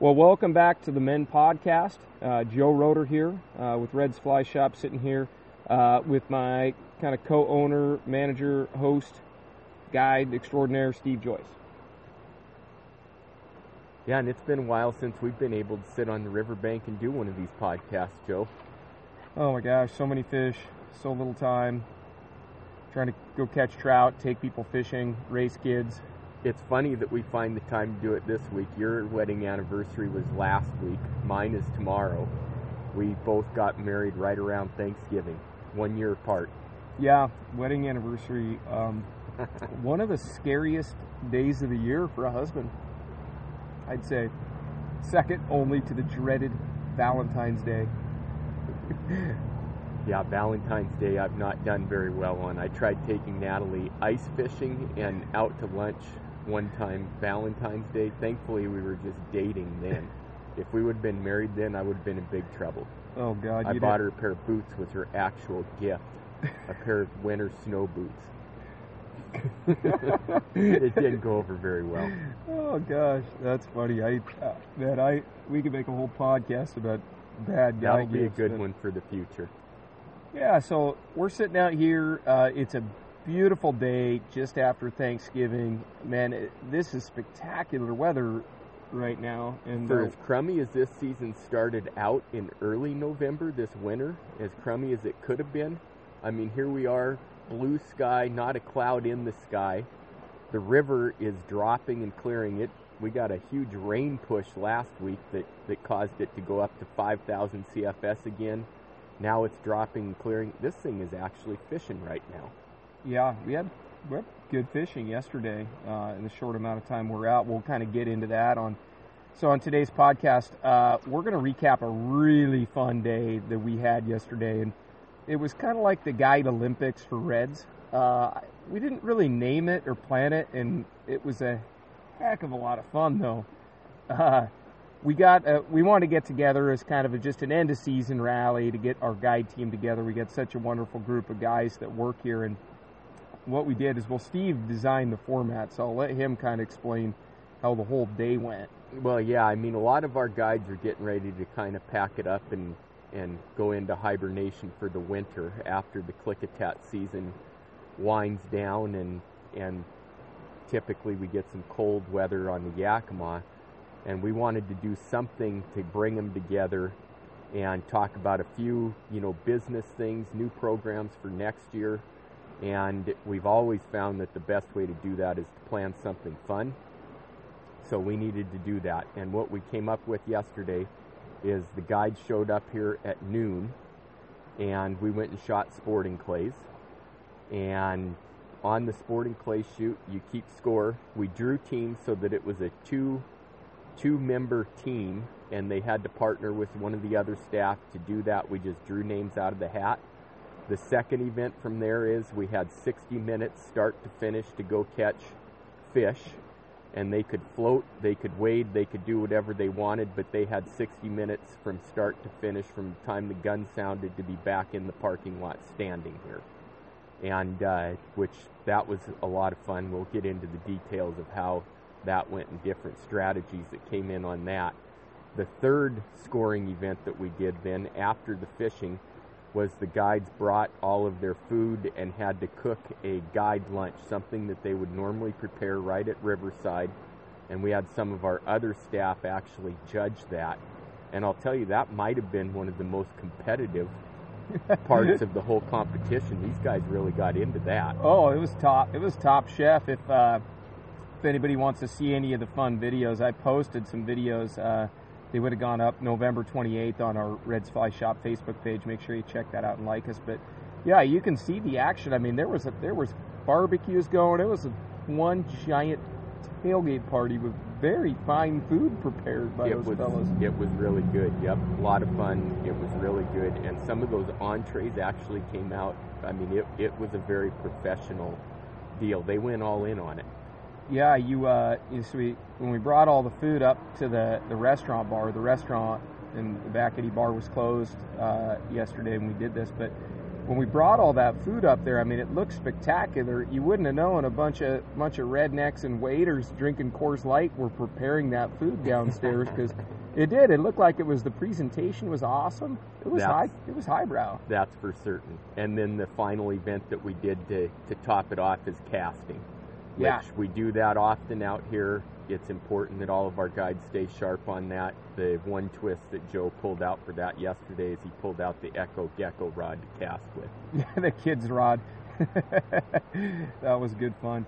Well, welcome back to the Men Podcast. Uh, Joe Rotter here uh, with Red's Fly Shop, sitting here uh, with my kind of co-owner, manager, host, guide extraordinaire, Steve Joyce. Yeah, and it's been a while since we've been able to sit on the riverbank and do one of these podcasts, Joe. Oh my gosh, so many fish, so little time. Trying to go catch trout, take people fishing, race kids. It's funny that we find the time to do it this week. Your wedding anniversary was last week. Mine is tomorrow. We both got married right around Thanksgiving, one year apart. Yeah, wedding anniversary. Um, one of the scariest days of the year for a husband. I'd say second only to the dreaded Valentine's Day. yeah, Valentine's Day I've not done very well on. I tried taking Natalie ice fishing and out to lunch one time Valentine's Day. Thankfully, we were just dating then. if we would have been married then, I would have been in big trouble. Oh God! I bought her a pair of boots with her actual gift, a pair of winter snow boots. it didn't go over very well. Oh gosh, that's funny. I uh, man, I we could make a whole podcast about bad guy That'll be a good one for the future. Yeah, so we're sitting out here. Uh, it's a beautiful day just after Thanksgiving. Man, it, this is spectacular weather right now. And for uh, as crummy as this season started out in early November, this winter, as crummy as it could have been, I mean, here we are, blue sky, not a cloud in the sky. The river is dropping and clearing. It we got a huge rain push last week that, that caused it to go up to 5,000 CFS again. Now it's dropping and clearing. This thing is actually fishing right now. Yeah, we had, we had good fishing yesterday uh, in the short amount of time we're out. We'll kind of get into that on. So on today's podcast, uh, we're going to recap a really fun day that we had yesterday, and it was kind of like the Guide Olympics for Reds. Uh, we didn't really name it or plan it, and it was a heck of a lot of fun though. Uh, we got uh, we wanted to get together as kind of a, just an end of season rally to get our guide team together. We got such a wonderful group of guys that work here, and what we did is well, Steve designed the format, so I'll let him kind of explain how the whole day went. Well, yeah, I mean a lot of our guides are getting ready to kind of pack it up and and go into hibernation for the winter after the Klickitat season winds down and and typically we get some cold weather on the Yakima, and we wanted to do something to bring them together and talk about a few, you know, business things, new programs for next year. And we've always found that the best way to do that is to plan something fun. So we needed to do that. And what we came up with yesterday is the guide showed up here at noon and we went and shot sporting clays. And on the sporting clay shoot, you keep score. We drew teams so that it was a two two member team and they had to partner with one of the other staff to do that. We just drew names out of the hat. The second event from there is we had 60 minutes start to finish to go catch fish and they could float, they could wade, they could do whatever they wanted, but they had 60 minutes from start to finish from the time the gun sounded to be back in the parking lot standing here and uh, which that was a lot of fun. We'll get into the details of how that went and different strategies that came in on that. The third scoring event that we did then after the fishing was the guides brought all of their food and had to cook a guide lunch, something that they would normally prepare right at Riverside. And we had some of our other staff actually judge that. And I'll tell you, that might have been one of the most competitive parts of the whole competition. These guys really got into that. Oh, it was top. It was top chef. If uh, if anybody wants to see any of the fun videos, I posted some videos. Uh, they would have gone up November 28th on our Reds Fly Shop Facebook page. Make sure you check that out and like us. But yeah, you can see the action. I mean, there was a, there was barbecues going. It was a, one giant tailgate party with very fine food prepared by it those was, fellows. It was really good. Yep, a lot of fun. It was really good, and some of those entrees actually came out. I mean, it it was a very professional deal. They went all in on it. Yeah, you uh, you so we when we brought all the food up to the the restaurant bar, the restaurant and the back Eddie bar was closed uh, yesterday when we did this, but when we brought all that food up there, I mean, it looked spectacular. You wouldn't have known a bunch of bunch of rednecks and waiters drinking Coors Light were preparing that food downstairs because it did. It looked like it was the presentation was awesome. It was That's- high. It was highbrow. That's for certain. And then the final event that we did to, to top it off is casting. Yeah. We do that often out here. It's important that all of our guides stay sharp on that. The one twist that Joe pulled out for that yesterday is he pulled out the Echo Gecko rod to cast with. Yeah, the kids' rod. that was good fun.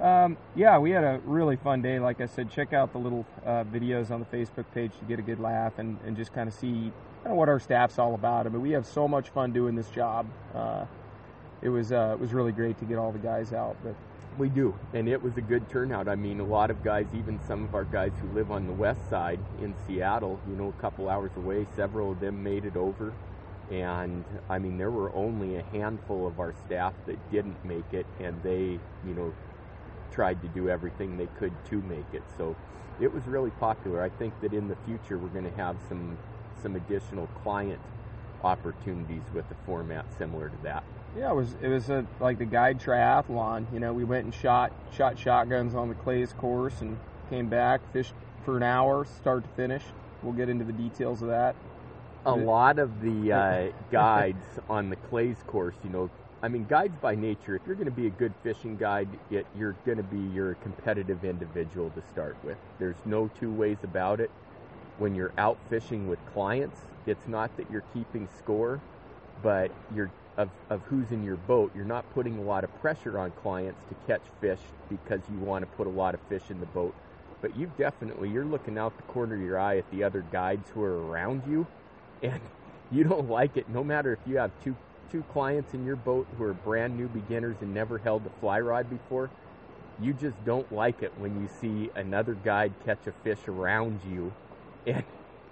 Um, yeah, we had a really fun day. Like I said, check out the little uh, videos on the Facebook page to get a good laugh and, and just kind of see kind of what our staff's all about. I mean, we have so much fun doing this job. Uh, it was uh, it was really great to get all the guys out. But We do, and it was a good turnout. I mean, a lot of guys, even some of our guys who live on the west side in Seattle, you know, a couple hours away, several of them made it over. And I mean, there were only a handful of our staff that didn't make it, and they, you know, tried to do everything they could to make it. So it was really popular. I think that in the future we're going to have some some additional client opportunities with a format similar to that. Yeah, it was it was a, like the guide triathlon. You know, we went and shot shot shotguns on the Clays course and came back, fished for an hour, start to finish. We'll get into the details of that. a lot of the uh, guides on the clays course you know i mean guides by nature if you're going to be a good fishing guide it, you're going to be you're a competitive individual to start with there's no two ways about it when you're out fishing with clients it's not that you're keeping score but you're of, of who's in your boat you're not putting a lot of pressure on clients to catch fish because you want to put a lot of fish in the boat. But you definitely you're looking out the corner of your eye at the other guides who are around you and you don't like it. No matter if you have two two clients in your boat who are brand new beginners and never held a fly rod before you just don't like it when you see another guide catch a fish around you and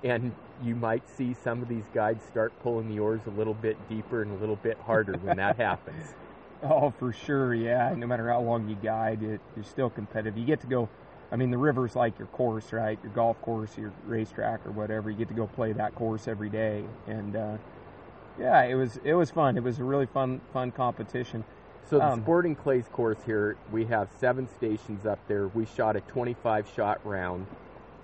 and you might see some of these guides start pulling the oars a little bit deeper and a little bit harder when that happens Oh, for sure, yeah. No matter how long you guide, it, you're still competitive. You get to go. I mean, the river's like your course, right? Your golf course, your racetrack, or whatever. You get to go play that course every day, and uh, yeah, it was it was fun. It was a really fun fun competition. So the Um, Sporting Clays course here, we have seven stations up there. We shot a 25 shot round,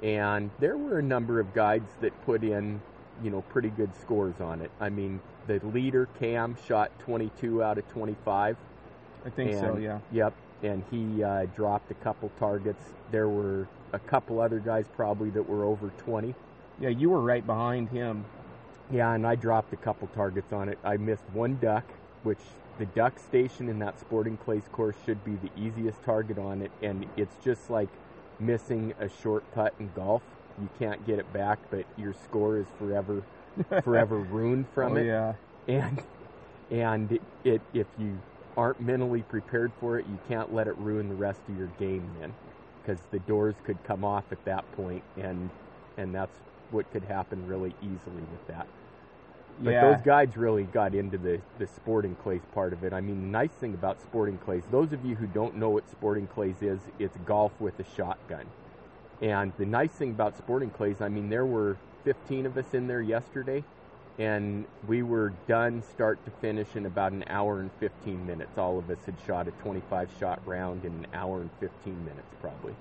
and there were a number of guides that put in, you know, pretty good scores on it. I mean, the leader Cam shot 22 out of 25. I think so, yeah. Yep, and he uh, dropped a couple targets. There were a couple other guys probably that were over 20. Yeah, you were right behind him. Yeah, and I dropped a couple targets on it. I missed one duck, which the duck station in that sporting clays course should be the easiest target on it, and it's just like missing a short putt in golf. You can't get it back, but your score is forever, forever ruined from oh, it. yeah. And and it, it if you aren't mentally prepared for it, you can't let it ruin the rest of your game then, because the doors could come off at that point, and and that's what could happen really easily with that. But yeah. those guides really got into the, the sporting clays part of it. I mean, the nice thing about sporting clays, those of you who don't know what sporting clays is, it's golf with a shotgun. And the nice thing about sporting clays, I mean, there were 15 of us in there yesterday, and we were done start to finish in about an hour and 15 minutes. All of us had shot a 25 shot round in an hour and 15 minutes, probably.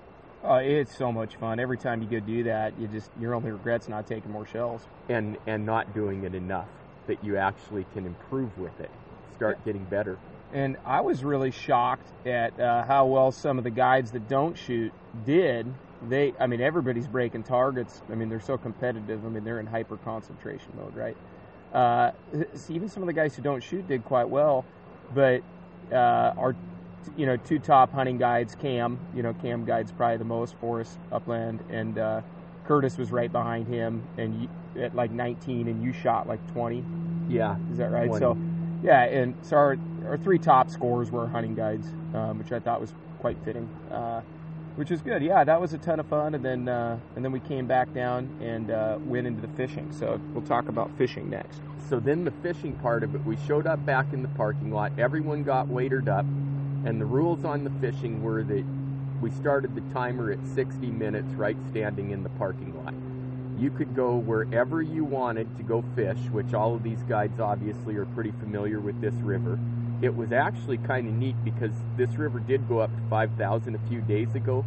Oh, it's so much fun. Every time you go do that, you just your only regret's not taking more shells. And, and not doing it enough that you actually can improve with it, start getting better. And I was really shocked at uh, how well some of the guides that don't shoot did. They, I mean, everybody's breaking targets. I mean, they're so competitive. I mean, they're in hyper concentration mode, right? Uh, even some of the guys who don't shoot did quite well, but uh, our, you know, two top hunting guides, Cam, you know, Cam guides probably the most for us upland, and uh, Curtis was right behind him, and you, at like 19, and you shot like 20. Yeah, Is that right? 20. So, yeah, and so our, our three top scores were hunting guides, um, which I thought was quite fitting, uh, which is good. Yeah, that was a ton of fun, and then uh, and then we came back down and uh, went into the fishing. So we'll talk about fishing next. So then the fishing part of it, we showed up back in the parking lot. Everyone got waitered up, and the rules on the fishing were that we started the timer at 60 minutes right standing in the parking lot. You could go wherever you wanted to go fish, which all of these guides obviously are pretty familiar with this river. It was actually kind of neat because this river did go up to 5,000 a few days ago.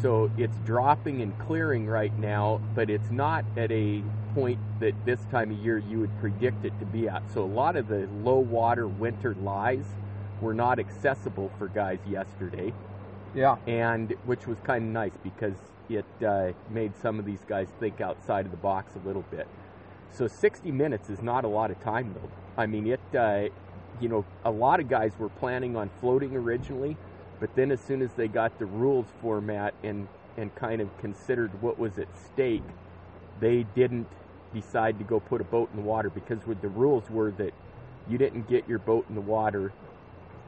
So it's dropping and clearing right now, but it's not at a point that this time of year you would predict it to be at. So a lot of the low water winter lies were not accessible for guys yesterday. Yeah. And which was kind of nice because it uh, made some of these guys think outside of the box a little bit. So 60 minutes is not a lot of time though. I mean, it, uh, you know, a lot of guys were planning on floating originally, but then as soon as they got the rules format and, and kind of considered what was at stake, they didn't decide to go put a boat in the water because with the rules were that you didn't get your boat in the water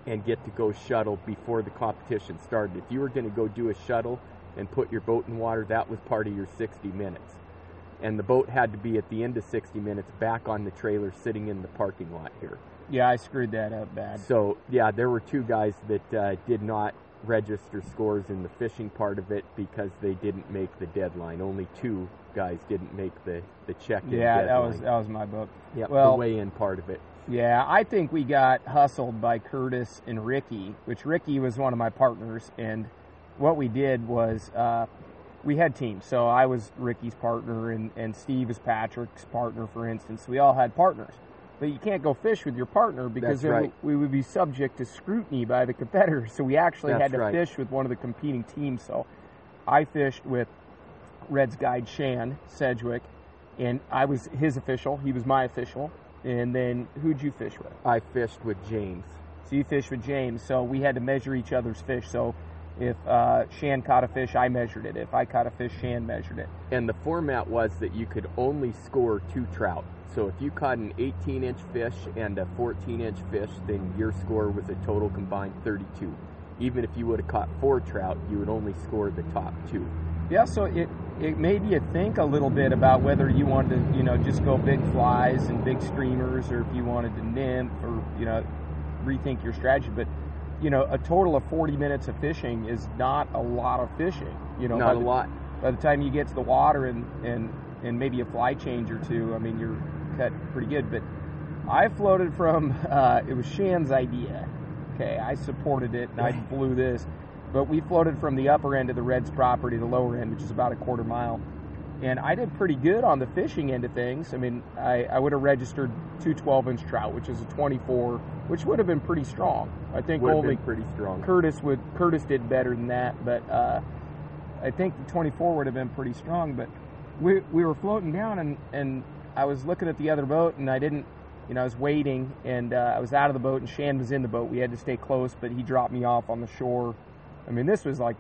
and get to go shuttle before the competition started. If you were going to go do a shuttle and put your boat in water, that was part of your 60 minutes. And the boat had to be at the end of 60 minutes back on the trailer sitting in the parking lot here. Yeah, I screwed that up bad. So, yeah, there were two guys that uh, did not register scores in the fishing part of it because they didn't make the deadline. Only two guys didn't make the, the check in Yeah, deadline. that was that was my book. Yep, well- the weigh in part of it. Yeah, I think we got hustled by Curtis and Ricky, which Ricky was one of my partners, and what we did was uh, we had teams. So I was Ricky's partner, and, and Steve is Patrick's partner, for instance. We all had partners. But you can't go fish with your partner because right. we, we would be subject to scrutiny by the competitors. So we actually That's had to right. fish with one of the competing teams. So I fished with Red's guide Shan Sedgwick, and I was his official. He was my official. And then who'd you fish with? I fished with James. So you fished with James. So we had to measure each other's fish. So if uh, Shan caught a fish, I measured it. If I caught a fish, Shan measured it. And the format was that you could only score two trout. So if you caught an 18 inch fish and a 14 inch fish, then your score was a total combined 32. Even if you would have caught four trout, you would only score the top two. Yeah, so it it made you think a little bit about whether you wanted to, you know, just go big flies and big streamers, or if you wanted to nymph, or you know, rethink your strategy. But you know, a total of 40 minutes of fishing is not a lot of fishing. You know, Not a the- lot. by the time you get to the water and and and maybe a fly change or two, I mean you're cut pretty good. But I floated from uh, it was Shan's idea. Okay, I supported it and I blew this, but we floated from the upper end of the Reds property, to the lower end, which is about a quarter mile. And I did pretty good on the fishing end of things. I mean, I, I would have registered two 12 inch trout, which is a 24, which would have been pretty strong. I think Would only pretty strong. Curtis would Curtis did better than that, but uh, I think the 24 would have been pretty strong. But we we were floating down, and and I was looking at the other boat, and I didn't, you know, I was waiting, and uh, I was out of the boat, and Shan was in the boat. We had to stay close, but he dropped me off on the shore. I mean, this was like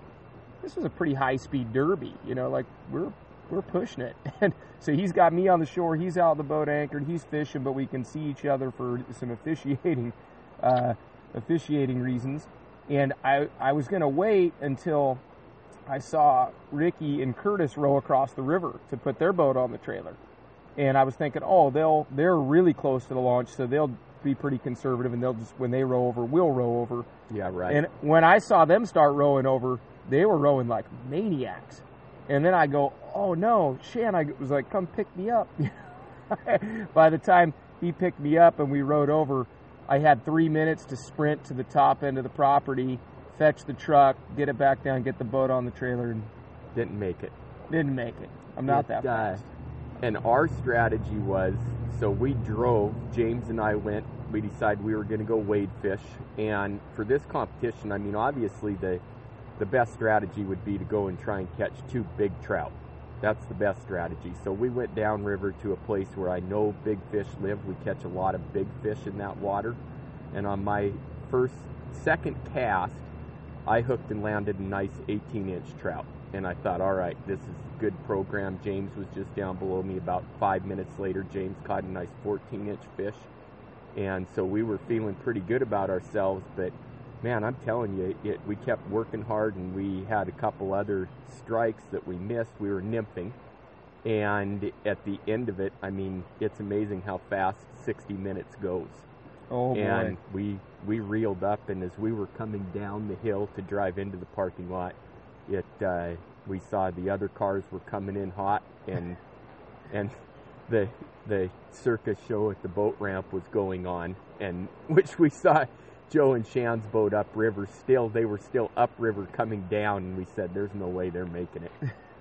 this was a pretty high speed derby, you know, like we're we're pushing it. And so he's got me on the shore, he's out the boat anchored, he's fishing, but we can see each other for some officiating uh, officiating reasons. And I I was gonna wait until I saw Ricky and Curtis row across the river to put their boat on the trailer. And I was thinking, oh, they'll they're really close to the launch, so they'll be pretty conservative and they'll just when they row over, we'll row over. Yeah, right. And when I saw them start rowing over, they were rowing like maniacs. And then I go, oh no, Shan, I was like, come pick me up. By the time he picked me up and we rowed over, I had three minutes to sprint to the top end of the property, fetch the truck, get it back down, get the boat on the trailer, and Didn't make it. didn't make it. I'm not It, that uh. And our strategy was so we drove, James and I went, we decided we were going to go wade fish. And for this competition, I mean, obviously the, the best strategy would be to go and try and catch two big trout. That's the best strategy. So we went downriver to a place where I know big fish live. We catch a lot of big fish in that water. And on my first, second cast, I hooked and landed a nice 18 inch trout. And I thought, all right, this is a good program. James was just down below me about five minutes later. James caught a nice 14 inch fish. And so we were feeling pretty good about ourselves. But man, I'm telling you, it, we kept working hard and we had a couple other strikes that we missed. We were nymphing. And at the end of it, I mean, it's amazing how fast 60 minutes goes Oh boy. we we reeled up and as we were coming down the hill to drive into the parking lot it uh, we saw the other cars were coming in hot and and the the circus show at the boat ramp was going on, and which we saw Joe and Shan's boat upriver. Still, they were still upriver coming down, and we said, "There's no way they're making it."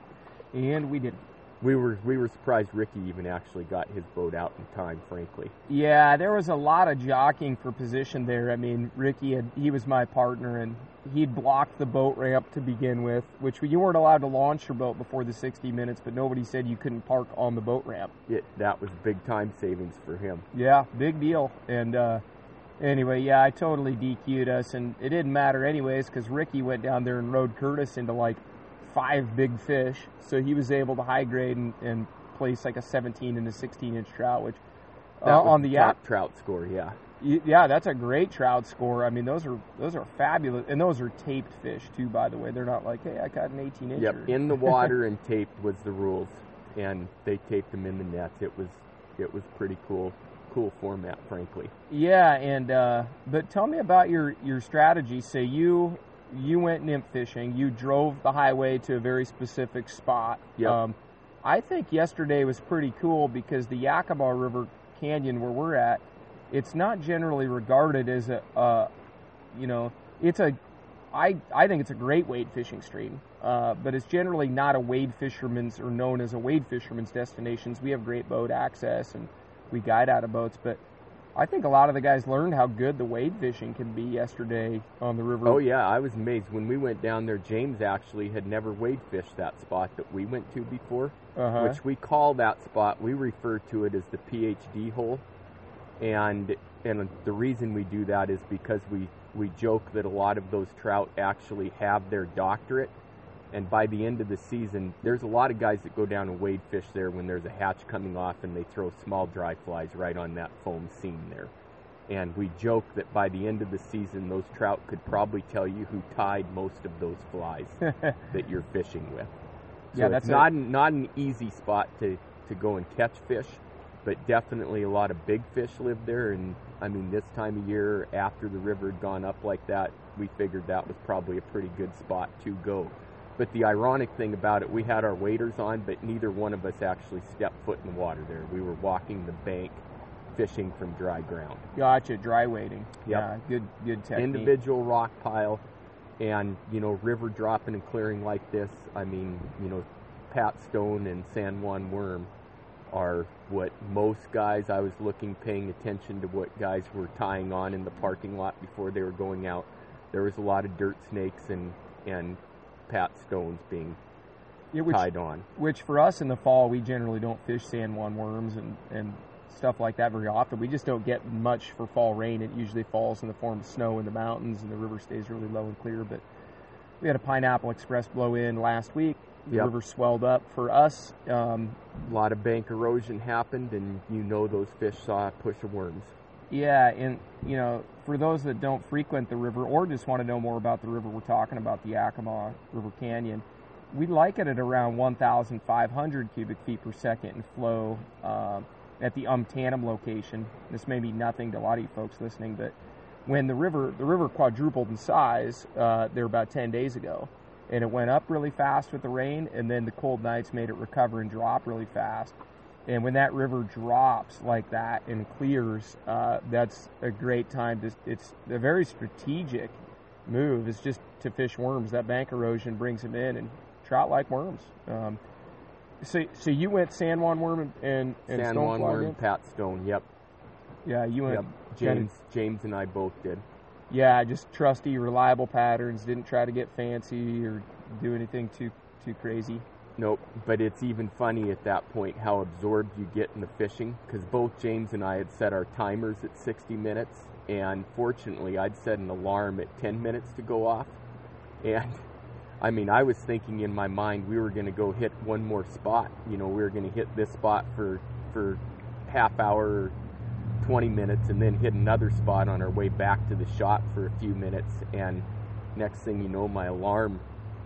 and we didn't. We were we were surprised Ricky even actually got his boat out in time. Frankly, Yeah, there was a lot of jockeying for position there. I mean, Ricky had he was my partner, and he'd blocked the boat ramp to begin with, which you weren't allowed to launch your boat before the 60 minutes, but nobody said you couldn't park on the boat ramp. it, that was big time savings for him. Yeah, big deal. And uh, anyway, yeah, I totally DQ'd us, and it didn't matter anyways because Ricky went down there and rowed Curtis into like five big fish, so he was able to high grade and, and place like a 17 and a 16 inch trout, which uh, on the app, trout score, yeah. yeah, that's a great trout score. I mean, those are those are fabulous, and those are taped fish too. By the way, they're not like, hey, I caught an 18 inch. Yep, in the water and taped was the rules, and they taped them in the nets. It was it was pretty cool, cool format, frankly. Yeah, and uh, but tell me about your your strategy. So you you went nymph fishing. You drove the highway to a very specific spot. Yep. Um, I think yesterday was pretty cool because the Yakima River Canyon where we're at, it's not generally regarded as a, uh, you know, it's a, I I think it's a great wade fishing stream, uh, but it's generally not a wade fisherman's or known as a wade fisherman's destinations. We have great boat access and we guide out of boats, but I think a lot of the guys learned how good the wade fishing can be yesterday on the river. Oh yeah, I was amazed when we went down there. James actually had never wade fished that spot that we went to before, uh-huh. which we call that spot. We refer to it as the PhD hole, and and the reason we do that is because we we joke that a lot of those trout actually have their doctorate, and by the end of the season, there's a lot of guys that go down and wade fish there when there's a hatch coming off and they throw small dry flies right on that foam seam there. And we joke that by the end of the season, those trout could probably tell you who tied most of those flies that you're fishing with. So Yeah, it's that's a- not not an easy spot to, to go and catch fish, but definitely a lot of big fish live there. And I mean, this time of year, after the river had gone up like that, we figured that was probably a pretty good spot to go. But the ironic thing about it, we had our waders on, but neither one of us actually stepped foot in the water there. We were walking the bank, fishing from dry ground. Gotcha, dry wading. Yep. Yeah, good good technique. individual rock pile and you know river dropping and clearing like this i mean you know pat stone and san juan worm are what most guys i was looking paying attention to what guys were tying on in the parking lot before they were going out there was a lot of dirt snakes and and pat stones being Yeah, which, tied on which for us in the fall, we generally don't fish San Juan worms and, and stuff like that very often. We just don't get much for fall rain. It usually falls in the form of snow in the mountains, and the river stays really low and clear. But we had a pineapple express blow in last week. The Yep. river swelled up for us. Um, a lot of bank erosion happened and you know those fish saw a push of worms Yeah, and you know, for those that don't frequent the river or just want to know more about the river, we're talking about the Yakima River Canyon. We like it at around 1,500 cubic feet per second in flow um, at the Umtanum location. This may be nothing to a lot of you folks listening, but when the river the river quadrupled in size uh, there about 10 days ago, and it went up really fast with the rain, and then the cold nights made it recover and drop really fast. And when that river drops like that and clears, uh, that's a great time to. It's a very strategic move. Is just to fish worms. That bank erosion brings them in, and trout like worms. Um, so, so you went San Juan worm and and, and san juan worm nymph? pat stone yep Yeah, you went. yep james james and i both did Yeah, just trusty, reliable patterns. Didn't try to get fancy or do anything too too crazy. Nope, but it's even funny at that point how absorbed you get in the fishing because both James and I had set our timers at 60 minutes, and fortunately, I'd set an alarm at 10 minutes to go off. And I mean, I was thinking in my mind we were going to go hit one more spot. You know, we were going to hit this spot for for half hour, 20 minutes, and then hit another spot on our way back to the shop for a few minutes. And next thing you know, my alarm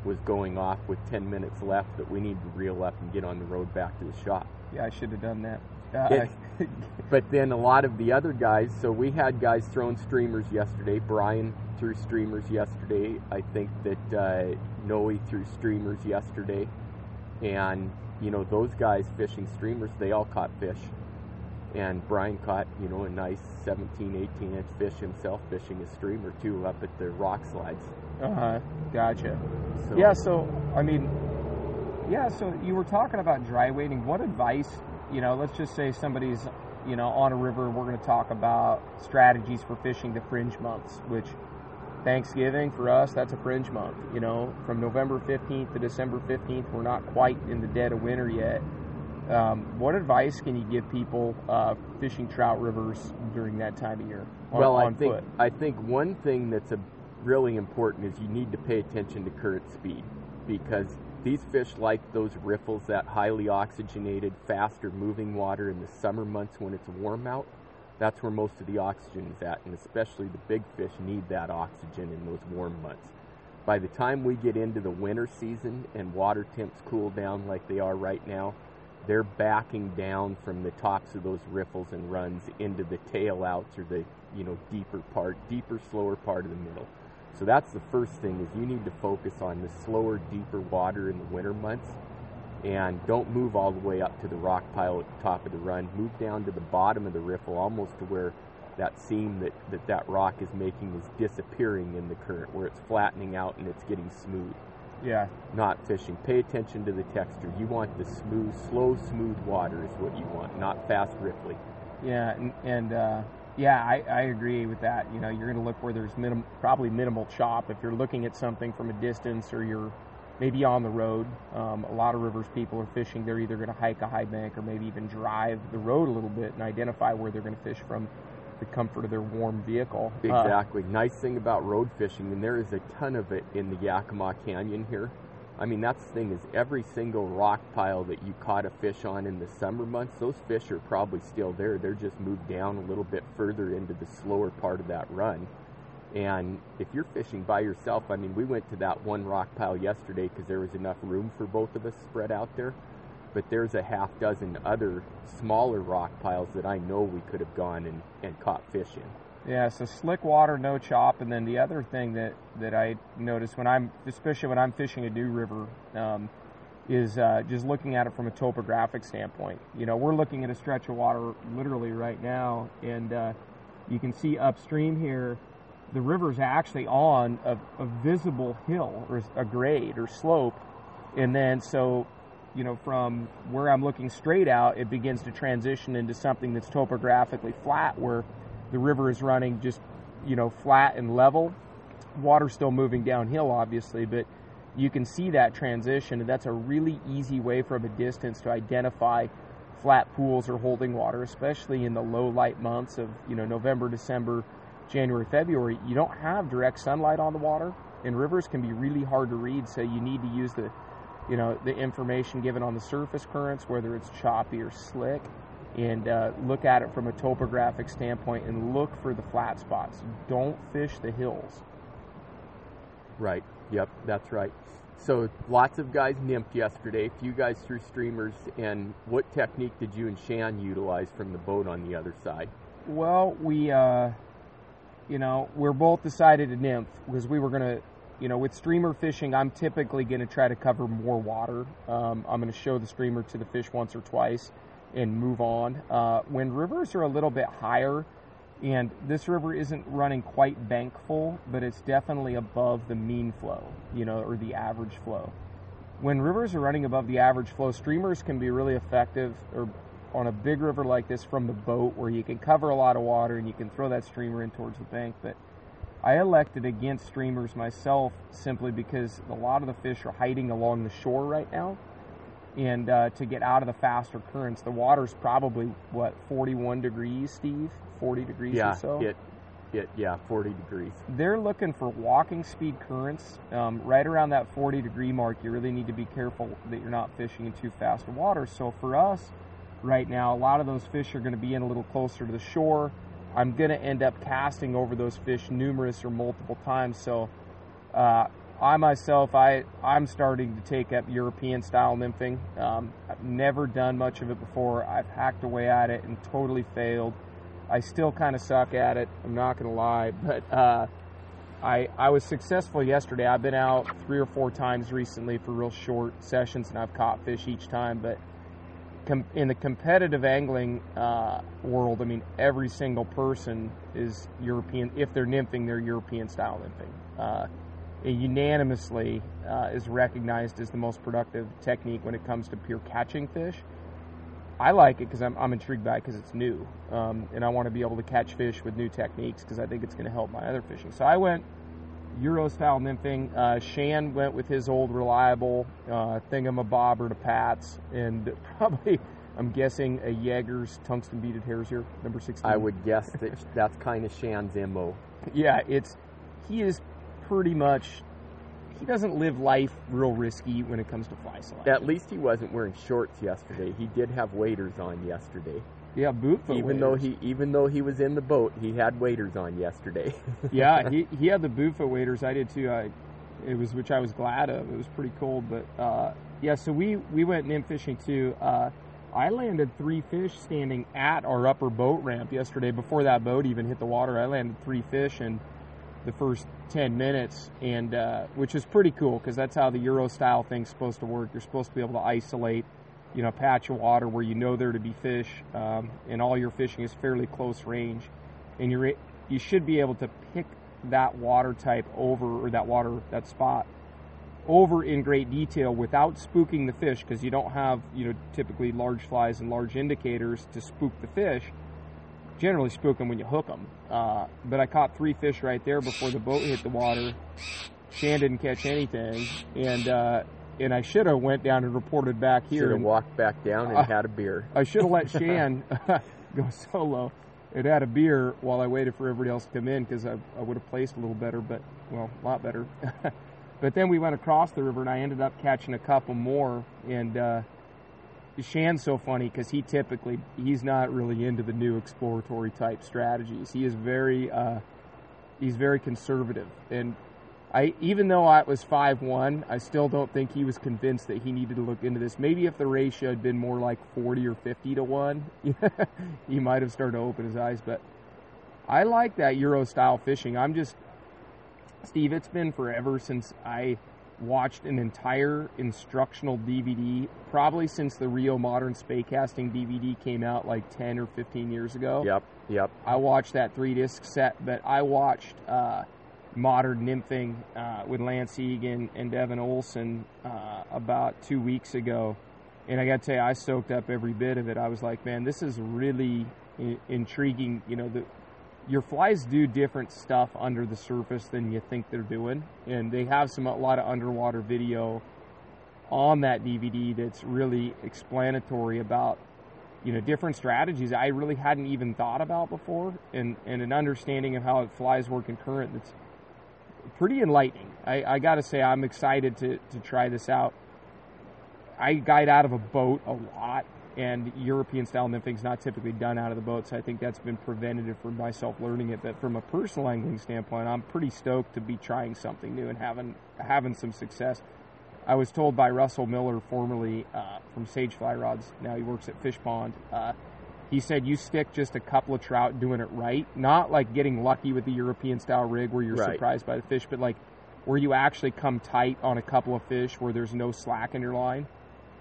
was going off with 10 minutes left that we need to reel up and get on the road back to the shop. Yeah, I should have done that. Uh, But then a lot of the other guys, so we had guys throwing streamers yesterday. Brian threw streamers yesterday. I think that uh, Noe threw streamers yesterday. and you know those guys fishing streamers, they all caught fish. And Brian caught, you know, a nice 17, 18 inch fish himself fishing a streamer too up at the rock slides. Uh huh. Gotcha. So, Yeah, so I mean, yeah, so you were talking about dry wading. What advice, you know, let's just say somebody's, you know, on a river, we're going to talk about strategies for fishing the fringe months, which Thanksgiving for us, that's a fringe month. You know, from November 15th to December 15th, we're not quite in the dead of winter yet. Um, what advice can you give people uh, fishing trout rivers during that time of year? On, well, I think foot? I think one thing that's a really important is you need to pay attention to current speed because these fish like those riffles, that highly oxygenated, faster moving water in the summer months when it's warm out. That's where most of the oxygen is at, and especially the big fish need that oxygen in those warm months. By the time we get into the winter season and water temps cool down like they are right now, they're backing down from the tops of those riffles and runs into the tail outs or the you know deeper part, deeper, slower part of the middle. So that's the first thing is you need to focus on the slower, deeper water in the winter months and don't move all the way up to the rock pile at the top of the run. Move down to the bottom of the riffle almost to where that seam that, that that rock is making is disappearing in the current, where it's flattening out and it's getting smooth. yeah, Not fishing. Pay attention to the texture. You want the smooth, slow, smooth water is what you want, not fast riffly. Yeah, and, and uh, yeah, I, I agree with that. You know, you're going to look where there's minim, probably minimal chop. If you're looking at something from a distance or you're maybe on the road, um, a lot of rivers people are fishing. They're either going to hike a high bank or maybe even drive the road a little bit and identify where they're going to fish from the comfort of their warm vehicle. Uh, Exactly. nice thing about road fishing, and there is a ton of it in the Yakima Canyon here. I mean, that's the thing is every single rock pile that you caught a fish on in the summer months, those fish are probably still there. They're just moved down a little bit further into the slower part of that run. And if you're fishing by yourself, I mean, we went to that one rock pile yesterday because there was enough room for both of us spread out there. But there's a half dozen other smaller rock piles that I know we could have gone and, and caught fish in. Yeah, so slick water, no chop, and then the other thing that that I notice when I'm, especially when I'm fishing a new river, um, is uh, just looking at it from a topographic standpoint. You know, we're looking at a stretch of water literally right now, and uh, you can see upstream here, the river's actually on a, a visible hill or a grade or slope, and then so you know, from where I'm looking straight out, it begins to transition into something that's topographically flat, where the river is running just, you know, flat and level. Water's still moving downhill, obviously, but you can see that transition, and that's a really easy way from a distance to identify flat pools or holding water, especially in the low light months of, you know, November, December, January, February. You don't have direct sunlight on the water, and rivers can be really hard to read, so you need to use the you know the information given on the surface currents, whether it's choppy or slick, and uh, look at it from a topographic standpoint and look for the flat spots. Don't fish the hills. Right. Yep, that's right. So lots of guys nymped yesterday. A few guys threw streamers. And what technique did you and Shan utilize from the boat on the other side? Well, we, uh, you know, we're both decided to nymph because we were gonna, you know, with streamer fishing, I'm typically gonna try to cover more water. Um, I'm gonna show the streamer to the fish once or twice and move on. Uh, when rivers are a little bit higher, and this river isn't running quite bank full, but it's definitely above the mean flow, you know, or the average flow. When rivers are running above the average flow, streamers can be really effective or on a big river like this from the boat where you can cover a lot of water and you can throw that streamer in towards the bank. But I elected against streamers myself simply because a lot of the fish are hiding along the shore right now. And uh, to get out of the faster currents, the water's probably, what, 41 degrees, Steve? 40 degrees yeah, or so? it, it, yeah, 40 degrees. they're looking for walking speed currents um, right around that 40 degree mark. You really need to be careful that you're not fishing in too fast water. So for us right now, a lot of those fish are going to be in a little closer to the shore. I'm going to end up casting over those fish numerous or multiple times. So uh, I myself, I I'm starting to take up European style nymphing. Um, I've never done much of it before. I've hacked away at it and totally failed. I still kind of suck at it. I'm not going to lie, but uh, I, I was successful yesterday. I've been out three or four times recently for real short sessions, and I've caught fish each time. But com- in the competitive angling uh, world, I mean, every single person is European. If they're nymphing, they're European style nymphing. Uh, unanimously uh, is recognized as the most productive technique when it comes to pure catching fish. I like it because I'm, I'm intrigued by it because it's new, um, and I want to be able to catch fish with new techniques because I think it's going to help my other fishing. So I went Euro style nymphing. Uh, Shan went with his old reliable uh, thingamabobber to Pats, and probably I'm guessing a Jaeger's tungsten beaded hare's ear, number 16. I would guess that that's kind of Shan's mo. Yeah, it's he is pretty much he doesn't live life real risky when it comes to fly selection. At least he wasn't wearing shorts yesterday. He did have waders on yesterday. Yeah, boot even waders. though he even though he was in the boat, he had waders on yesterday. yeah, he, he had the boot foot waders. I did too. I it was which I was glad of. It was pretty cold, but uh, yeah. So we we went nymph fishing too. Uh, I landed three fish standing at our upper boat ramp yesterday. Before that boat even hit the water, I landed three fish and the first 10 minutes, and uh, which is pretty cool because that's how the Euro style thing's supposed to work. You're supposed to be able to isolate, you know, a patch of water where you know there to be fish, um, and all your fishing is fairly close range, and you're you should be able to pick that water type over or that water that spot over in great detail without spooking the fish because you don't have you know typically large flies and large indicators to spook the fish generally spook them when you hook them. Uh, but I caught three fish right there before the boat hit the water. Shan didn't catch anything, and uh, and I should have went down and reported back here. Should have walked back down and I- had a beer. I should have let Shan go solo and had a beer while I waited for everybody else to come in because I, I would have placed a little better, but well, a lot better. but then we went across the river and I ended up catching a couple more. And uh, Shan's so funny because he typically he's not really into the new exploratory type strategies. He is very uh, he's very conservative and. I, even though I was five one, I still don't think he was convinced that he needed to look into this. Maybe if the ratio had been more like forty or fifty to one, he might have started to open his eyes. But I like that Euro style fishing. I'm just Steve. It's been forever since I watched an entire instructional DVD. Probably since the Rio Modern Spay Casting DVD came out like ten or fifteen years ago. Yep, yep. I watched that three disc set, but I watched uh, Modern Nymphing uh, with Lance Egan and Devin Olson uh, about two weeks ago. And I got to tell you, I soaked up every bit of it. I was like, man, this is really I- intriguing. You know, the, your flies do different stuff under the surface than you think they're doing. And they have some a lot of underwater video on that DVD that's really explanatory about you know different strategies I really hadn't even thought about before, and and an understanding of how flies work in current that's pretty enlightening. I, I got to say I'm excited to to try this out. I guide out of a boat a lot, and European style nymphing is not typically done out of the boat, so I think that's been preventative for myself learning it. But from a personal angling standpoint, I'm pretty stoked to be trying something new and having having some success. I was told by Russell Miller, formerly uh, from Sage Fly Rods, now he works at Fish Pond. Uh, he said you stick just a couple of trout doing it right, not like getting lucky with the European style rig where you're Right. surprised by the fish, but like where you actually come tight on a couple of fish where there's no slack in your line.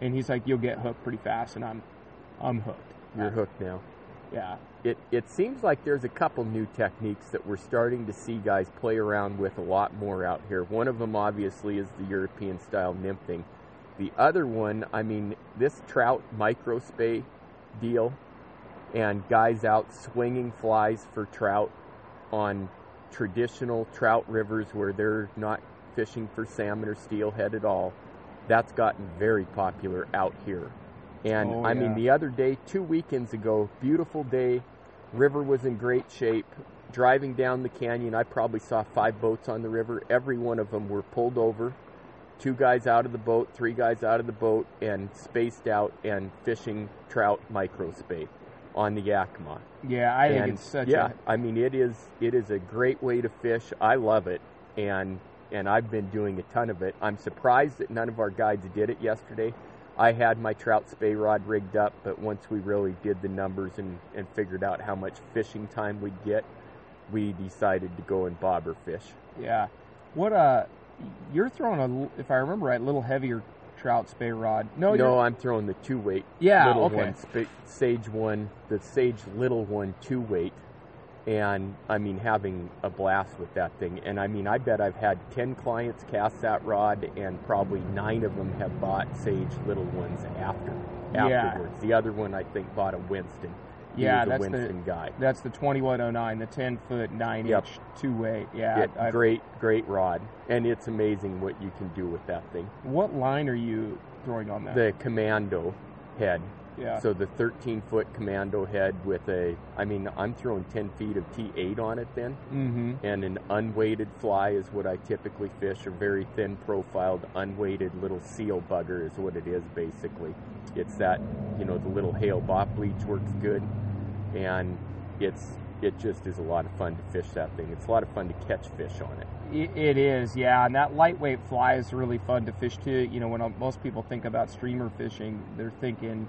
And he's like, you'll get hooked pretty fast, and I'm, I'm hooked. You're hooked now. Yeah, It it seems like there's a couple new techniques that we're starting to see guys play around with a lot more out here. One of them obviously is the European style nymphing. The other one, I mean, this trout micro spay deal and guys out swinging flies for trout on traditional trout rivers where they're not fishing for salmon or steelhead at all. That's gotten very popular out here. And Oh, I mean, the other day, two weekends ago, beautiful day, river was in great shape. Driving down the canyon, I probably saw five boats on the river. Every one of them were pulled over. Two guys out of the boat, three guys out of the boat, and spaced out and fishing trout micro spay on the Yakima. yeah, I think it's such yeah, a I mean it is it is a great way to fish. I love it, and and I've been doing a ton of it. I'm surprised that none of our guides did it yesterday. I had my trout spay rod rigged up, but once we really did the numbers and, and figured out how much fishing time we'd get, we decided to go and bobber fish. Yeah. What uh, you're throwing a, if I remember right, a little heavier trout spay rod. No, no, I'm throwing the two weight Yeah, little okay. one, sage one, the sage little one two weight, and I mean having a blast with that thing. And I mean, I bet I've had ten clients cast that rod, and probably nine of them have bought sage little ones after Yeah. afterwards. The other one I think bought a Winston. He Yeah, that's the- Winston guy. that's the 2109, the 10 foot 9 Yep. inch two weight. Yeah. Yeah, I- great, great rod, and it's amazing what you can do with that thing. what line are you throwing on that? The commando head. Yeah. So the 13 foot commando head with a, I mean, I'm throwing 10 feet of T8 on it then, mm-hmm. and an unweighted fly is what I typically fish, a very thin profiled, unweighted little seal bugger is what it is basically. It's that, you know, the little Hale Bopp leech works good, and it's, it just is a lot of fun to fish that thing. It's a lot of fun to catch fish on it. It, it is, yeah, and that lightweight fly is really fun to fish too. You know, when uh, most people think about streamer fishing, they're thinking,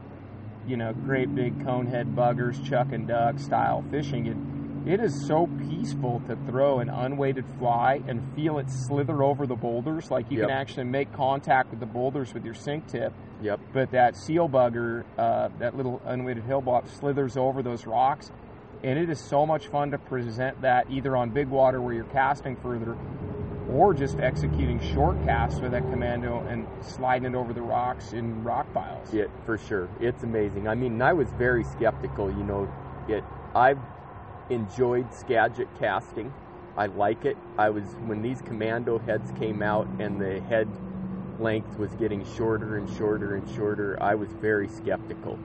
you know, great big conehead buggers, chuck and duck style fishing. And it is so peaceful to throw an unweighted fly and feel it slither over the boulders. Like you Yep. can actually make contact with the boulders with your sink tip. Yep. But that seal bugger, uh, that little unweighted Hale Bopp, slithers over those rocks. And it is so much fun to present that either on big water where you're casting further or just executing short casts with that commando and sliding it over the rocks in rock piles. It for sure. It's amazing. I mean, I was very skeptical. You know, it. I've enjoyed Skagit casting. I like it. I was when these commando heads came out and the head length was getting shorter and shorter and shorter. I was very skeptical,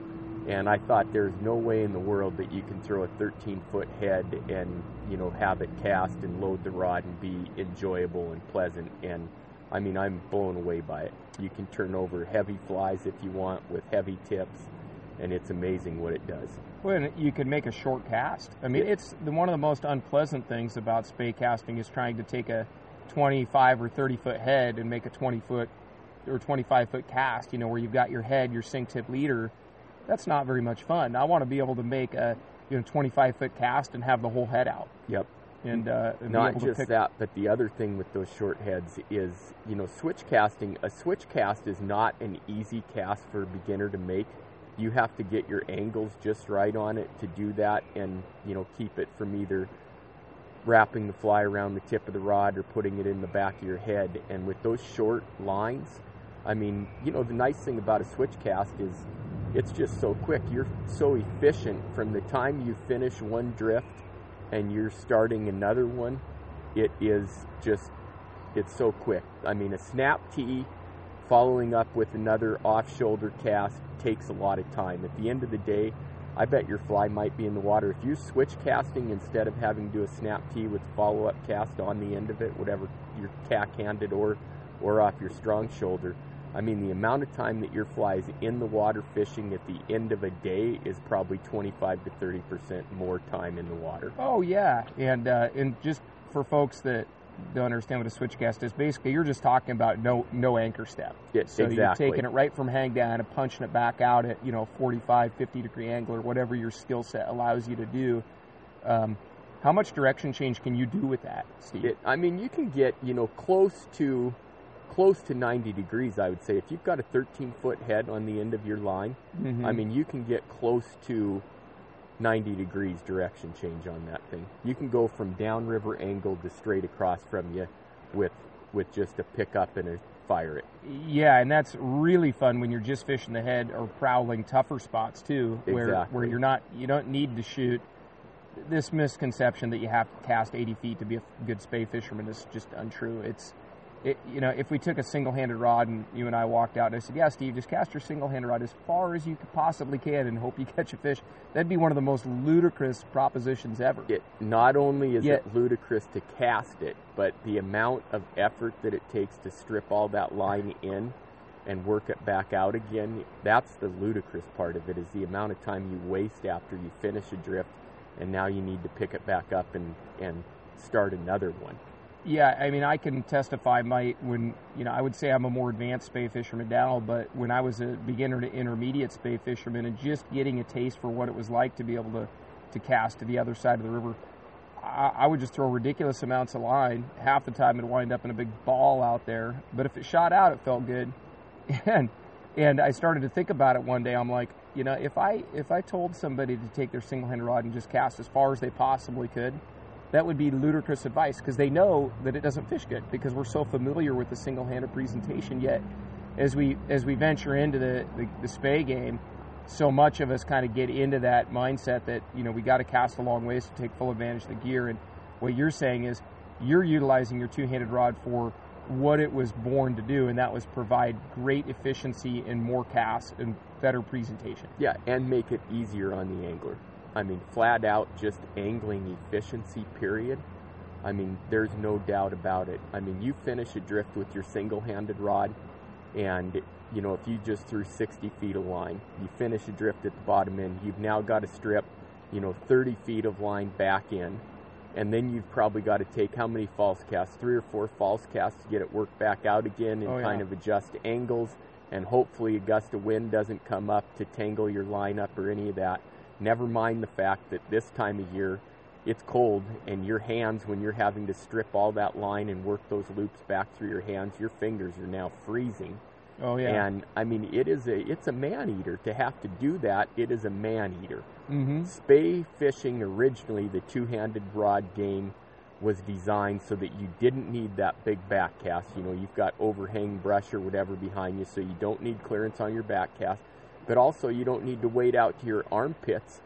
and I thought there's no way in the world that you can throw a 13 foot head and you know have it cast and load the rod and be enjoyable and pleasant. And I mean, I'm blown away by it. You can turn over heavy flies if you want with heavy tips, and it's amazing what it does. Well, and you can make a short cast. I mean, Yeah. it's the, one of the most unpleasant things about spey casting is trying to take a 25 or 30 foot head and make a 20 foot or 25 foot cast. You know, where you've got your head, your sink tip leader. That's not very much fun. I want to be able to make a you know 25 foot cast and have the whole head out. Yep. And, uh, and Not just that, but the other thing with those short heads is, you know, switch casting. A switch cast is not an easy cast for a beginner to make. You have to get your angles just right on it to do that, and you know, keep it from either wrapping the fly around the tip of the rod or putting it in the back of your head. And with those short lines, I mean, you know, the nice thing about a switch cast is it's just so quick. You're so efficient from the time you finish one drift and you're starting another one. It is just, it's so quick. I mean, a snap T following up with another off shoulder cast takes a lot of time. At the end of the day, I bet your fly might be in the water. If you switch casting instead of having to do a snap T with follow up cast on the end of it, whatever your tack handed or or off your strong shoulder, I mean the amount of time that your fly is in the water fishing at the end of a day is probably 25 to 30 percent more time in the water. Oh yeah, and uh, and just for folks that don't understand what a switch cast is, basically you're just talking about no no anchor step. Yeah, So exactly. you're taking it right from hang down and punching it back out at you know 45, 50 degree angle or whatever your skill set allows you to do. Um, how much direction change can you do with that, Steve? It, I mean, you can get you know close to close to 90 degrees. I would say if you've got a 13 foot head on the end of your line, Mhm. I mean, you can get close to 90 degrees direction change on that thing. You can go from downriver angle to straight across from you with with just a pickup and a fire it. Yeah, and that's really fun when you're just fishing the head or prowling tougher spots too, where Exactly. where you're not you don't need to shoot. This misconception that you have to cast 80 feet to be a good spey fisherman is just untrue. It's it, you know, if we took a single-handed rod and you and I walked out and I said, "Yeah, Steve, just cast your single-handed rod as far as you possibly can and hope you catch a fish," that'd be one of the most ludicrous propositions ever. It not only is Yeah. it ludicrous to cast it, but the amount of effort that it takes to strip all that line in and work it back out again, that's the ludicrous part of it is the amount of time you waste after you finish a drift and now you need to pick it back up and, and start another one. Yeah, I mean, I can testify. My when you know, I would say I'm a more advanced spey fisherman now, but when I was a beginner to intermediate spey fisherman, and just getting a taste for what it was like to be able to to cast to the other side of the river, I, I would just throw ridiculous amounts of line. Half the time it'd wind up in a big ball out there. But if it shot out, it felt good. And and I started to think about it one day. I'm like, you know, if I if I told somebody to take their single-handed rod and just cast as far as they possibly could, that would be ludicrous advice because they know that it doesn't fish good because we're so familiar with the single-handed presentation. Yet, as we as we venture into the the, the spey game, so much of us kind of get into that mindset that you know we got to cast a long ways to take full advantage of the gear. And what you're saying is you're utilizing your two-handed rod for what it was born to do, and that was provide great efficiency and more casts and better presentation. Yeah, and make it easier on the angler. I mean, flat out, just angling efficiency, period. I mean, there's no doubt about it. I mean, you finish a drift with your single handed rod, and, you know, if you just threw 60 feet of line, you finish a drift at the bottom end, you've now got to strip, you know, 30 feet of line back in and then you've probably got to take how many false casts? Three or four false casts to get it worked back out again and Oh, yeah. kind of adjust angles. And hopefully, a gust of wind doesn't come up to tangle your lineup or any of that. Never mind the fact that this time of year it's cold, and your hands, when you're having to strip all that line and work those loops back through your hands, your fingers are now freezing. Oh yeah. And I mean, it is a it's a man eater to have to do that. It is a man eater. mm-hmm. Spey fishing originally, the two handed rod game was designed so that you didn't need that big back cast. You know, you've got overhang brush or whatever behind you, so you don't need clearance on your back cast. But also, you don't need to wade out to your armpits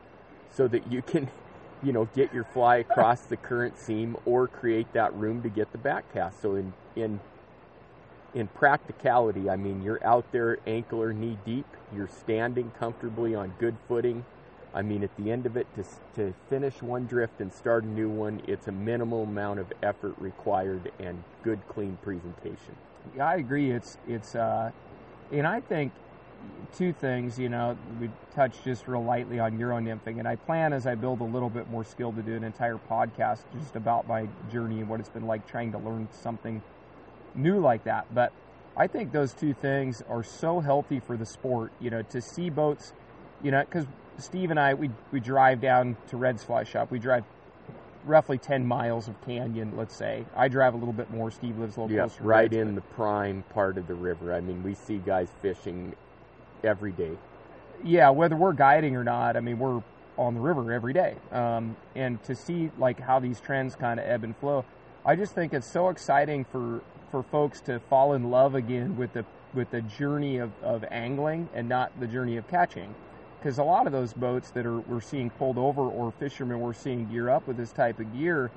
so that you can, you know, get your fly across the current seam or create that room to get the back cast. So, in, in in practicality, I mean, you're out there ankle or knee deep, you're standing comfortably on good footing. I mean, at the end of it, to, to finish one drift and start a new one, it's a minimal amount of effort required and good, clean presentation. Yeah, I agree. It's it's uh, and I think two things. You know, we touched just real lightly on Euro nymphing, and I plan as I build a little bit more skill to do an entire podcast just about my journey and what it's been like trying to learn something new like that. But I think those two things are so healthy for the sport. You know, to see boats. You know, because Steve and I we we drive down to Red's Fly Shop. We drive roughly 10 miles of canyon, let's say. I drive a little bit more. Steve lives a little Yeah, closer. right in the prime part of the river. I mean, we see guys fishing every day. yeah, whether we're guiding or not, I mean, we're on the river every day. Um, and to see like how these trends kind of ebb and flow, I just think it's so exciting for for folks to fall in love again with the with the journey of, of angling and not the journey of catching. Because a lot of those boats that are we're seeing pulled over or fishermen we're seeing gear up with this type of gear,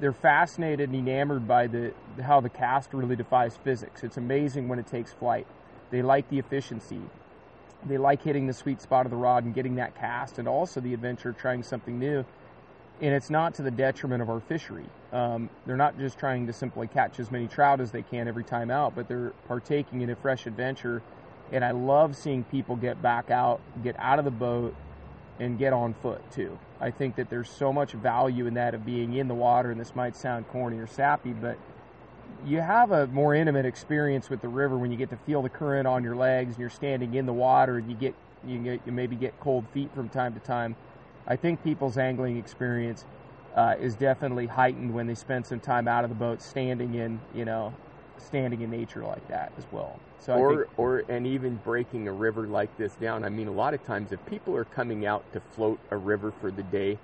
they're fascinated and enamored by the how the cast really defies physics. It's amazing when it takes flight. They like the efficiency they like hitting the sweet spot of the rod and getting that cast, and also the adventure of trying something new. And it's not to the detriment of our fishery. Um, they're not just trying to simply catch as many trout as they can every time out, but they're partaking in a fresh adventure. And I love seeing people get back out, get out of the boat, and get on foot too. I think that there's so much value in that of being in the water, and this might sound corny or sappy, but you have a more intimate experience with the river when you get to feel the current on your legs and you're standing in the water and you get you get you maybe get cold feet from time to time. I think people's angling experience uh, is definitely heightened when they spend some time out of the boat, standing in you know, standing in nature like that as well. So I or think, or and even breaking a river like this down. I mean, a lot of times if people are coming out to float a river for the day,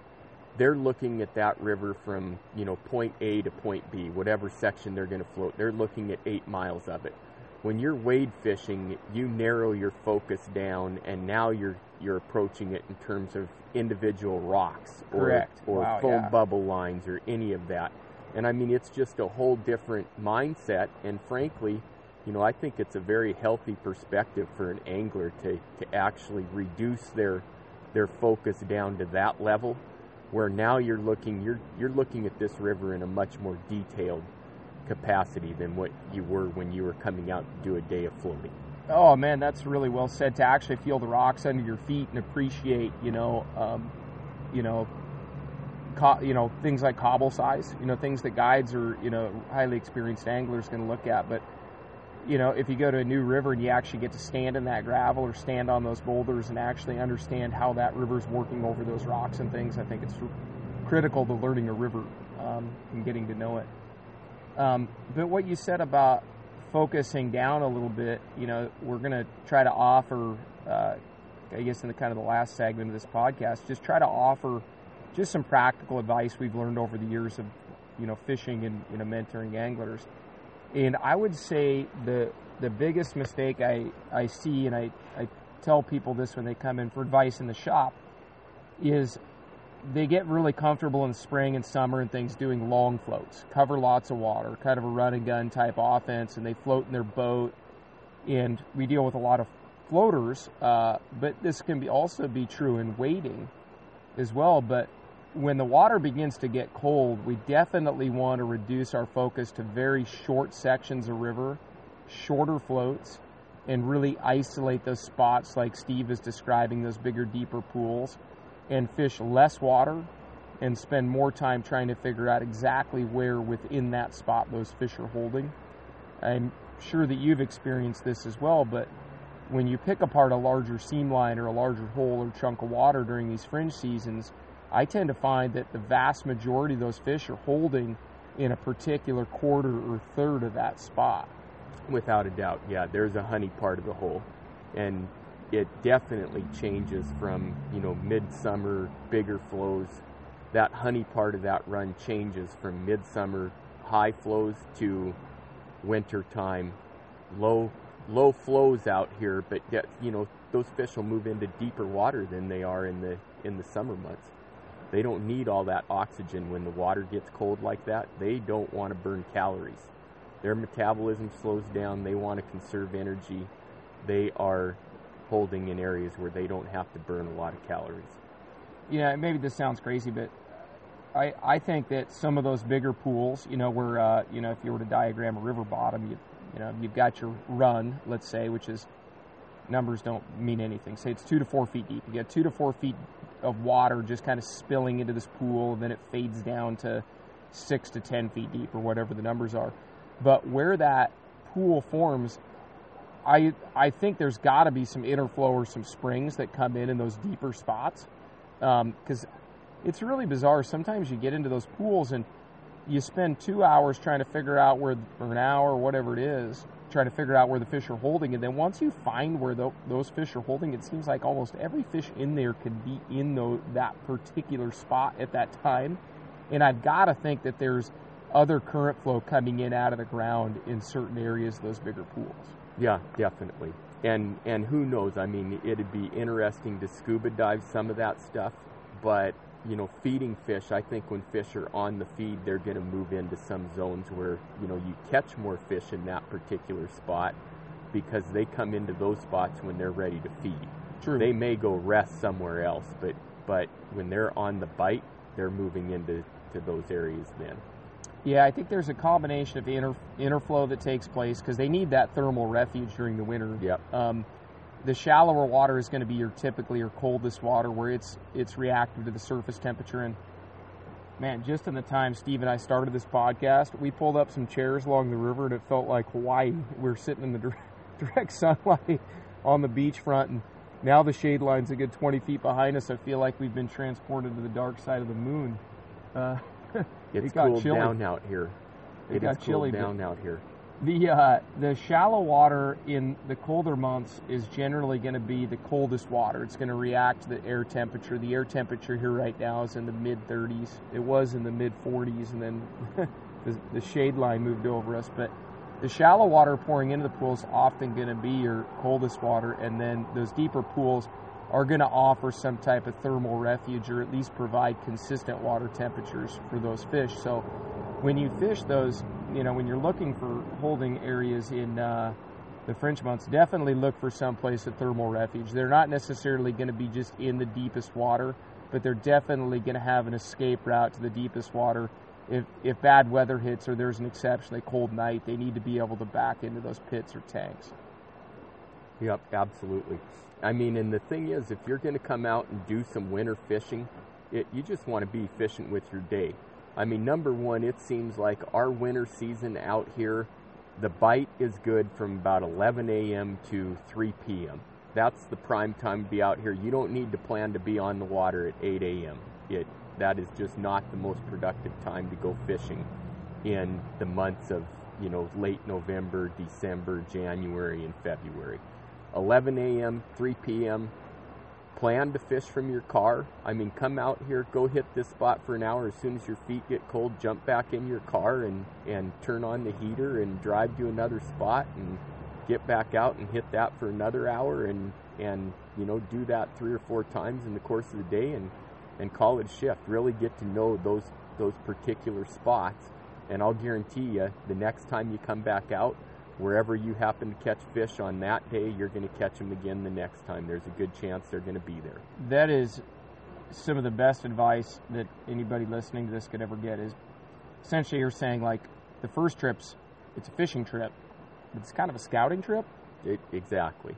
they're looking at that river from you know point A to point B, whatever section they're going to float. They're looking at eight miles of it. When you're wade fishing, you narrow your focus down, and now you're you're approaching it in terms of individual rocks or Correct. or Wow, foam yeah. bubble lines or any of that. And I mean, it's just a whole different mindset. And frankly, you know, I think it's a very healthy perspective for an angler to, to actually reduce their their focus down to that level, where now you're looking you're you're looking at this river in a much more detailed capacity than what you were when you were coming out to do a day of floating. Oh man, that's really well said. To actually feel the rocks under your feet and appreciate, you know, um, you know, co- you know things like cobble size. You know, things that guides or you know highly experienced anglers can look at. But you know, if you go to a new river and you actually get to stand in that gravel or stand on those boulders and actually understand how that river's working over those rocks and things, I think it's critical to learning a river um, and getting to know it. Um, but what you said about focusing down a little bit, you know, we're going to try to offer, uh, I guess, in the kind of the last segment of this podcast, just try to offer just some practical advice we've learned over the years of, you know, fishing and you know mentoring anglers. And I would say the the biggest mistake I, I see, and I, I tell people this when they come in for advice in the shop, is they get really comfortable in spring and summer and things doing long floats, cover lots of water, kind of a run and gun type offense, and they float in their boat. And we deal with a lot of floaters, uh, but this can be also be true in wading as well. But when the water begins to get cold, we definitely want to reduce our focus to very short sections of river, shorter floats, and really isolate those spots like Steve is describing, those bigger, deeper pools and fish less water and spend more time trying to figure out exactly where within that spot those fish are holding. I'm sure that you've experienced this as well, but when you pick apart a larger seam line or a larger hole or chunk of water during these fringe seasons, I tend to find that the vast majority of those fish are holding in a particular quarter or third of that spot. Without a doubt, yeah, there's a honey part of the hole. And it definitely changes from you know midsummer bigger flows. That honey part of that run changes from midsummer high flows to winter time low low flows out here, but you know those fish will move into deeper water than they are in the in the summer months. They don't need all that oxygen when the water gets cold like that. They don't want to burn calories. Their metabolism slows down. They want to conserve energy. They are holding in areas where they don't have to burn a lot of calories. Yeah, maybe this sounds crazy, but I, I think that some of those bigger pools, you know, where uh, you know if you were to diagram a river bottom, you you know you've got your run, let's say, which is numbers don't mean anything. Say it's two to four feet deep. You get two to four feet of water just kind of spilling into this pool, and then it fades down to six to ten feet deep or whatever the numbers are. But where that pool forms, I I think there's got to be some interflow or some springs that come in in those deeper spots because um, it's really bizarre. Sometimes you get into those pools and you spend two hours trying to figure out where, or an hour or whatever it is, trying to figure out where the fish are holding. And then once you find where the, those fish are holding, it seems like almost every fish in there could be in the, that particular spot at that time. And I've got to think that there's other current flow coming in out of the ground in certain areas of those bigger pools. Yeah, definitely. And and who knows? I mean, it'd be interesting to scuba dive some of that stuff, but you know, feeding fish, I think when fish are on the feed, they're going to move into some zones where, you know, you catch more fish in that particular spot because they come into those spots when they're ready to feed. True. They may go rest somewhere else, but but when they're on the bite, they're moving into to those areas then. Yeah, I think there's a combination of inter, interflow that takes place because they need that thermal refuge during the winter. Yep. Um, the shallower water is going to be your typically your coldest water where it's it's reactive to the surface temperature and man just in the time steve and i started this podcast we pulled up some chairs along the river and it felt like hawaii we are sitting in the direct sunlight on the beachfront and now the shade line's a good 20 feet behind us i feel like we've been transported to the dark side of the moon uh, It's it got cooled chilly. down out here. It It got is chilly, cooled but- down out here. The uh, the shallow water in the colder months is generally going to be the coldest water. It's going to react to the air temperature. The air temperature here right now is in the mid 30s. It was in the mid 40s, and then the, the shade line moved over us. But the shallow water pouring into the pool is often going to be your coldest water, and then those deeper pools are going to offer some type of thermal refuge or at least provide consistent water temperatures for those fish. So when you fish those, you know, when you're looking for holding areas in uh, the fringe months, definitely look for some place of thermal refuge. They're not necessarily going to be just in the deepest water, but they're definitely going to have an escape route to the deepest water. If, if bad weather hits or there's an exceptionally cold night, they need to be able to back into those pits or tanks. Yep, absolutely. I mean, and the thing is, if you're going to come out and do some winter fishing, it, you just want to be efficient with your day. I mean, number one, it seems like our winter season out here, the bite is good from about 11 a.m. to 3 p.m. That's the prime time to be out here. You don't need to plan to be on the water at 8 a.m. it that is just not the most productive time to go fishing in the months of you know late November, December, January, and February. 11 a.m., 3 p.m. Plan to fish from your car. I mean, come out here, go hit this spot for an hour. As soon as your feet get cold, jump back in your car and and turn on the heater and drive to another spot and get back out and hit that for another hour and and you know do that three or four times in the course of the day and and call it a shift. Really get to know those those particular spots, and I'll guarantee you, the next time you come back out, wherever you happen to catch fish on that day, you're going to catch them again the next time. There's a good chance they're going to be there. That is some of the best advice that anybody listening to this could ever get. Is essentially you're saying like the first trip's it's a fishing trip, but it's kind of a scouting trip. It, exactly.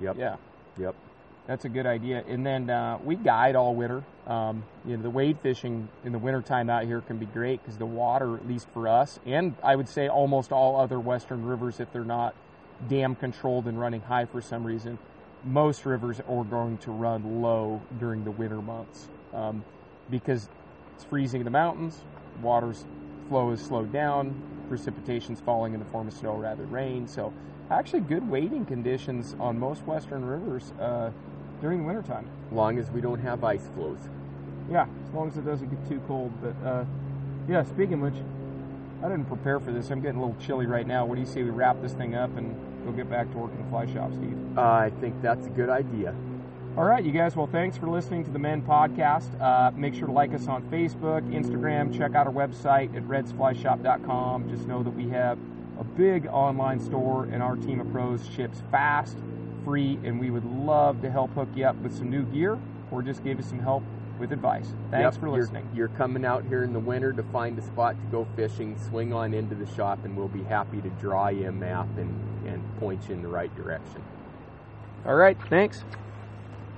Yep. Yeah. Yep. That's a good idea. And then uh, we guide all winter. Um, you know, the wade fishing in the wintertime out here can be great because the water, at least for us, and I would say almost all other western rivers, if they're not dam controlled and running high for some reason, most rivers are going to run low during the winter months um, because it's freezing in the mountains, water's flow is slowed down, precipitation's falling in the form of snow rather rain. So, actually, good wading conditions on most western rivers. Uh, during the wintertime. As long as we don't have ice flows. Yeah, as long as it doesn't get too cold. But uh, yeah, speaking which, I didn't prepare for this. I'm getting a little chilly right now. What do you say we wrap this thing up and go get back to work in the fly shop, Steve? Uh, I think that's a good idea. All right, you guys. Well, thanks for listening to the Men Podcast. Uh, make sure to like us on Facebook, Instagram. Check out our website at redsflyshop.com. Just know that we have a big online store, and our team of pros ships fast free, and we would love to help hook you up with some new gear or just give you some help with advice. Thanks yep, for listening. You're, you're, coming out here in the winter to find a spot to go fishing. Swing on into the shop, and we'll be happy to draw you a map and, and point you in the right direction. All right, thanks.